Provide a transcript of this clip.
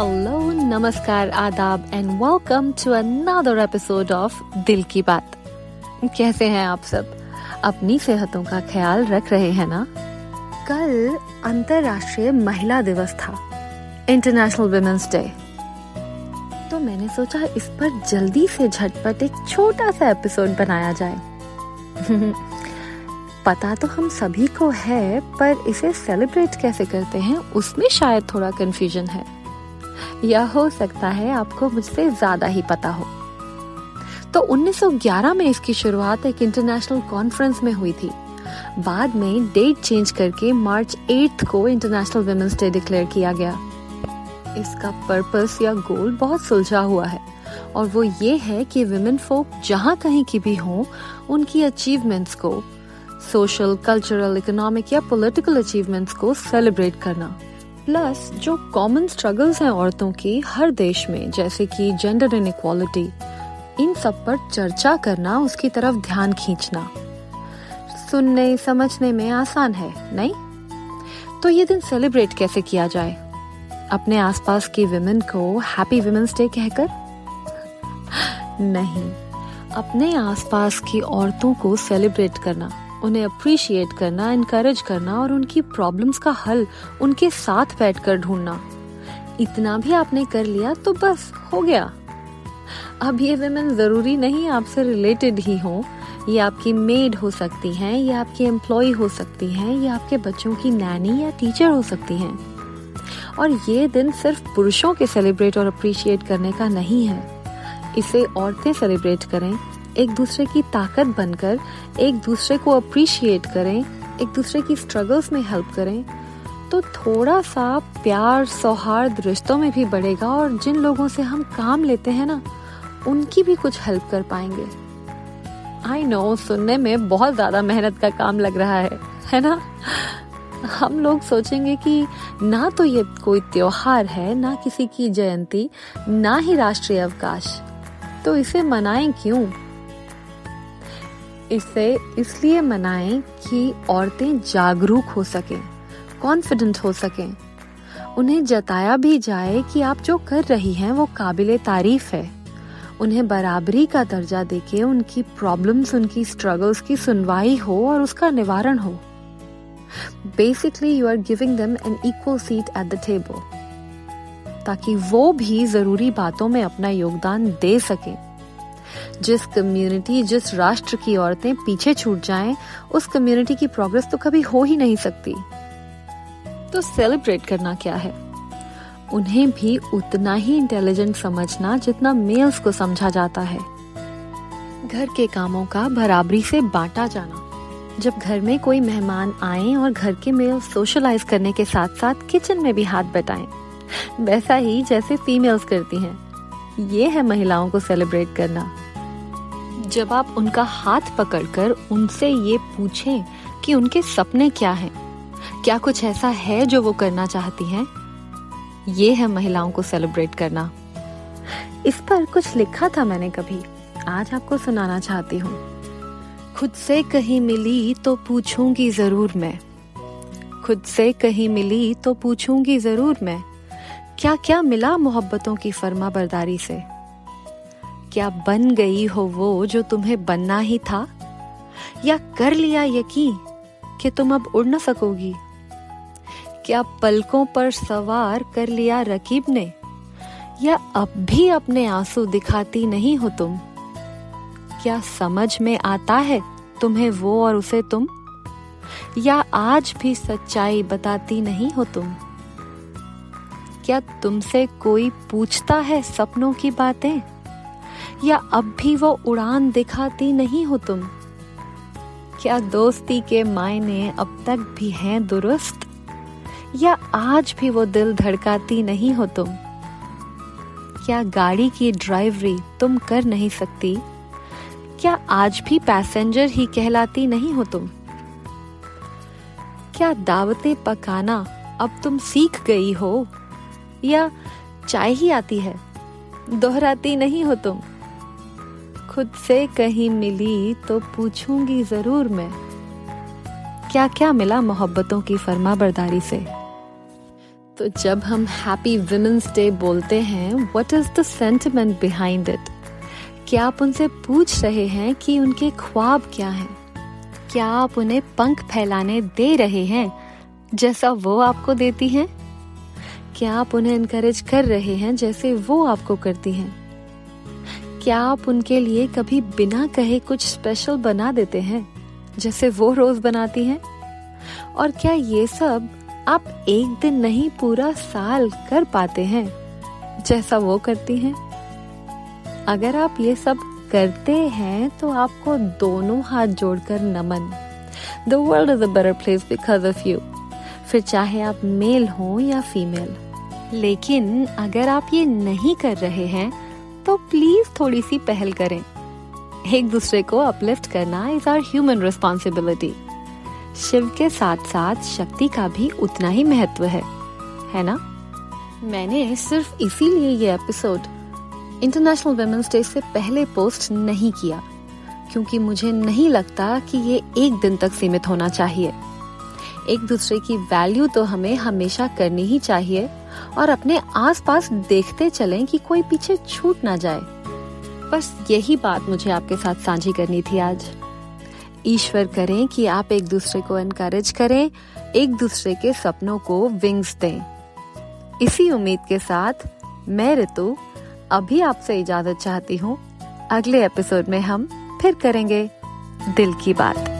Hello नमस्कार, आदाब and welcome to another episode of Dil ki Baat. कैसे हैं आप सब? अपनी सेहतों का ख्याल रख रहे हैं ना? कल अंतरराष्ट्रीय महिला दिवस था इंटरनेशनल वुमेन्स डे तो मैंने सोचा इस पर जल्दी से झटपट एक छोटा सा एपिसोड बनाया जाए। पता तो हम सभी को है, पर इसे सेलिब्रेट कैसे करते हैं, उसमें शायद थोड़ा कंफ्यूजन है। या हो सकता है आपको मुझसे ज़्यादा ही पता हो। तो 1911 में इसकी शुरुआत एक इंटरनेशनल कॉन्फ्रेंस में हुई थी। बाद में डेट चेंज करके मार्च 8 को इंटरनेशनल वुमेन्स डे डिक्लेयर किया गया। इसका पर्पस या गोल बहुत सुलझा हुआ है। और वो ये है कि वुमेन फोक जहाँ कहीं की भी हों, उनकी अचीवमेंट्स को सोशल कल्चरल इकोनॉमिक या पॉलिटिकल अचीवमेंट्स को सेलिब्रेट करना। प्लस जो कॉमन स्ट्रगल्स हैं औरतों की हर देश में, जैसे कि जेंडर इन इन सब पर चर्चा करना, उसकी तरफ़ ध्यान खींचना। सुनने, समझने में आसान है, नहीं? तो ये दिन सेलिब्रेट कैसे किया जाए? अपने आसपास की विमेन को हैप्पी विमेंस डे कहकर? नहीं, अपने आसपास की औरतों को सेलिब्रेट करना। उन्हें अप्रिशिएट करना इनकरेज करना और उनकी प्रॉब्लम्स का हल उनके साथ बैठकर ढूंढना। इतना भी आपने कर लिया तो बस, हो गया। अब ये वेमेन ज़रूरी नहीं आपसे रिलेटेड ही हो। ये आपकी मेड हो सकती हैं, ये आपकी एम्प्लॉय हो सकती हैं, ये आपके बच्चों की नैनी या टीचर हो सकती हैं। और ये दिन सिर्फ़ पुरुषों के सेलिब्रेट और अप्रिशिएट करने का नहीं है। इसे औरतें सेलिब्रेट करें। एक दूसरे की ताकत बनकर, एक दूसरे को अप्रिशिएट करें, एक दूसरे की स्ट्रगल्स में हेल्प करें तो थोड़ा सा प्यार, सौहार्द रिश्तों में भी बढ़ेगा और जिन लोगों से हम काम लेते हैं ना, उनकी भी कुछ हेल्प कर पाएँगे। आई नो सुनने में बहुत ज़्यादा मेहनत का काम लग रहा है है ना? हम लोग सोचेंगे कि ना तो ये कोई त्योहार है, ना किसी की जयंती, ना ही राष्ट्रीय अवकाश। तो इसे मनाएँ क्यों? इसे इसलिए मनाएँ कि औरतें जागरूक हो सकें कॉन्फिडेंट हो सकें। उन्हें जताया भी जाए कि आप जो कर रही हैं वो काबिल तारीफ़ है। उन्हें बराबरी का दर्जा देके उनकी प्रॉब्लम्स उनकी स्ट्रगल्स की सुनवाई हो और उसका निवारण हो। Basically you are giving them an equal seat at the table ताकि वो भी ज़रूरी बातों में अपना योगदान दे सकें। जिस कम्युनिटी जिस राष्ट्र की औरतें पीछे छूट जाएँ, उस कम्युनिटी की प्रोग्रेस तो कभी हो ही नहीं सकती। तो सेलिब्रेट करना क्या है? उन्हें भी उतना ही इंटेलिजेंट समझना जितना मेल्स को समझा जाता है। घर के कामों का बराबरी से बांटा जाना। जब घर में कोई मेहमान आए और घर के मेल सोशलाइज करने के साथ साथ किचन में भी हाथ बटाएँ वैसा ही जैसे फीमेल्स करती हैं। ये है महिलाओं को सेलिब्रेट करना। जब आप उनका हाथ पकड़कर उनसे ये पूछें कि उनके सपने क्या हैं, क्या कुछ ऐसा है जो वो करना चाहती हैं? ये है महिलाओं को सेलिब्रेट करना। इस पर कुछ लिखा था मैंने कभी। आज आपको सुनाना चाहती हूँ। खुद से कहीं मिली तो पूछूँगी ज़रूर मैं। खुद से कहीं मिली तो पूछूँगी ज़रूर मैं। क्या क्या मिला मोहब्बतों की फर्मा बरदारी से? क्या बन गई हो वो जो तुम्हें बनना ही था? या कर लिया यकीन कि तुम अब उड़ न सकोगी? क्या पलकों पर सवार कर लिया रकीब ने? या अब भी अपने आँसू दिखाती नहीं हो तुम? क्या समझ में आता है तुम्हें वो और उसे तुम? या आज भी सच्चाई बताती नहीं हो तुम? क्या तुमसे कोई पूछता है सपनों की बातें? या अब भी वो उड़ान दिखाती नहीं हो तुम? क्या दोस्ती के मायने अब तक भी हैं दुरुस्त? या आज भी वो दिल धड़काती नहीं हो तुम? क्या गाड़ी की ड्राइवरी तुम कर नहीं सकती? क्या आज भी पैसेंजर ही कहलाती नहीं हो तुम? क्या दावतें पकाना अब तुम सीख गई हो? या चाय ही आती है, दोहराती नहीं हो तुम? खुद से कहीं मिली तो पूछूँगी ज़रूर मैं। क्या क्या मिला मोहब्बतों की फर्मा बरदारी से? तो जब हम हैप्पी वुमेन्स डे बोलते हैं what is the sentiment behind it क्या आप उनसे पूछ रहे हैं कि उनके ख्वाब क्या हैं? क्या आप उन्हें पंख फैलाने दे रहे हैं, जैसा वो आपको देती हैं? क्या आप उन्हें इनकरेज कर रहे हैं, जैसे वो आपको करती हैं? क्या आप उनके लिए कभी बिना कहे कुछ स्पेशल बना देते हैं, जैसे वो रोज बनाती हैं? और क्या ये सब आप एक दिन नहीं पूरा साल कर पाते हैं, जैसा वो करती हैं? अगर आप ये सब करते हैं तो आपको दोनों हाथ जोड़कर नमन। The world is a better place because of you फिर चाहे आप मेल हो या फीमेल लेकिन अगर आप ये नहीं कर रहे हैं तो प्लीज़ थोड़ी सी पहल करें। एक दूसरे को अपलिफ्ट करना is our human responsibility Shiv के साथ साथ शक्ति का भी उतना ही महत्व है। है ना? मैंने सिर्फ़ इसीलिए ये एपिसोड इंटरनेशनल वुमेन्स डे से पहले पोस्ट नहीं किया, क्योंकि मुझे नहीं लगता कि ये एक दिन तक सीमित होना चाहिए। एक दूसरे की वैल्यू तो हमें हमेशा करनी ही चाहिए। और अपने आसपास देखते चलें कि कोई पीछे छूट ना जाए। बस यही बात मुझे आपके साथ साझी करनी थी आज। ईश्वर करें कि आप एक दूसरे को एनकरेज करें, एक दूसरे के सपनों को विंग्स दें। इसी उम्मीद के साथ मैं ऋतु अभी आपसे इजाज़त चाहती हूँ। अगले एपिसोड में हम फिर करेंगे दिल की बात।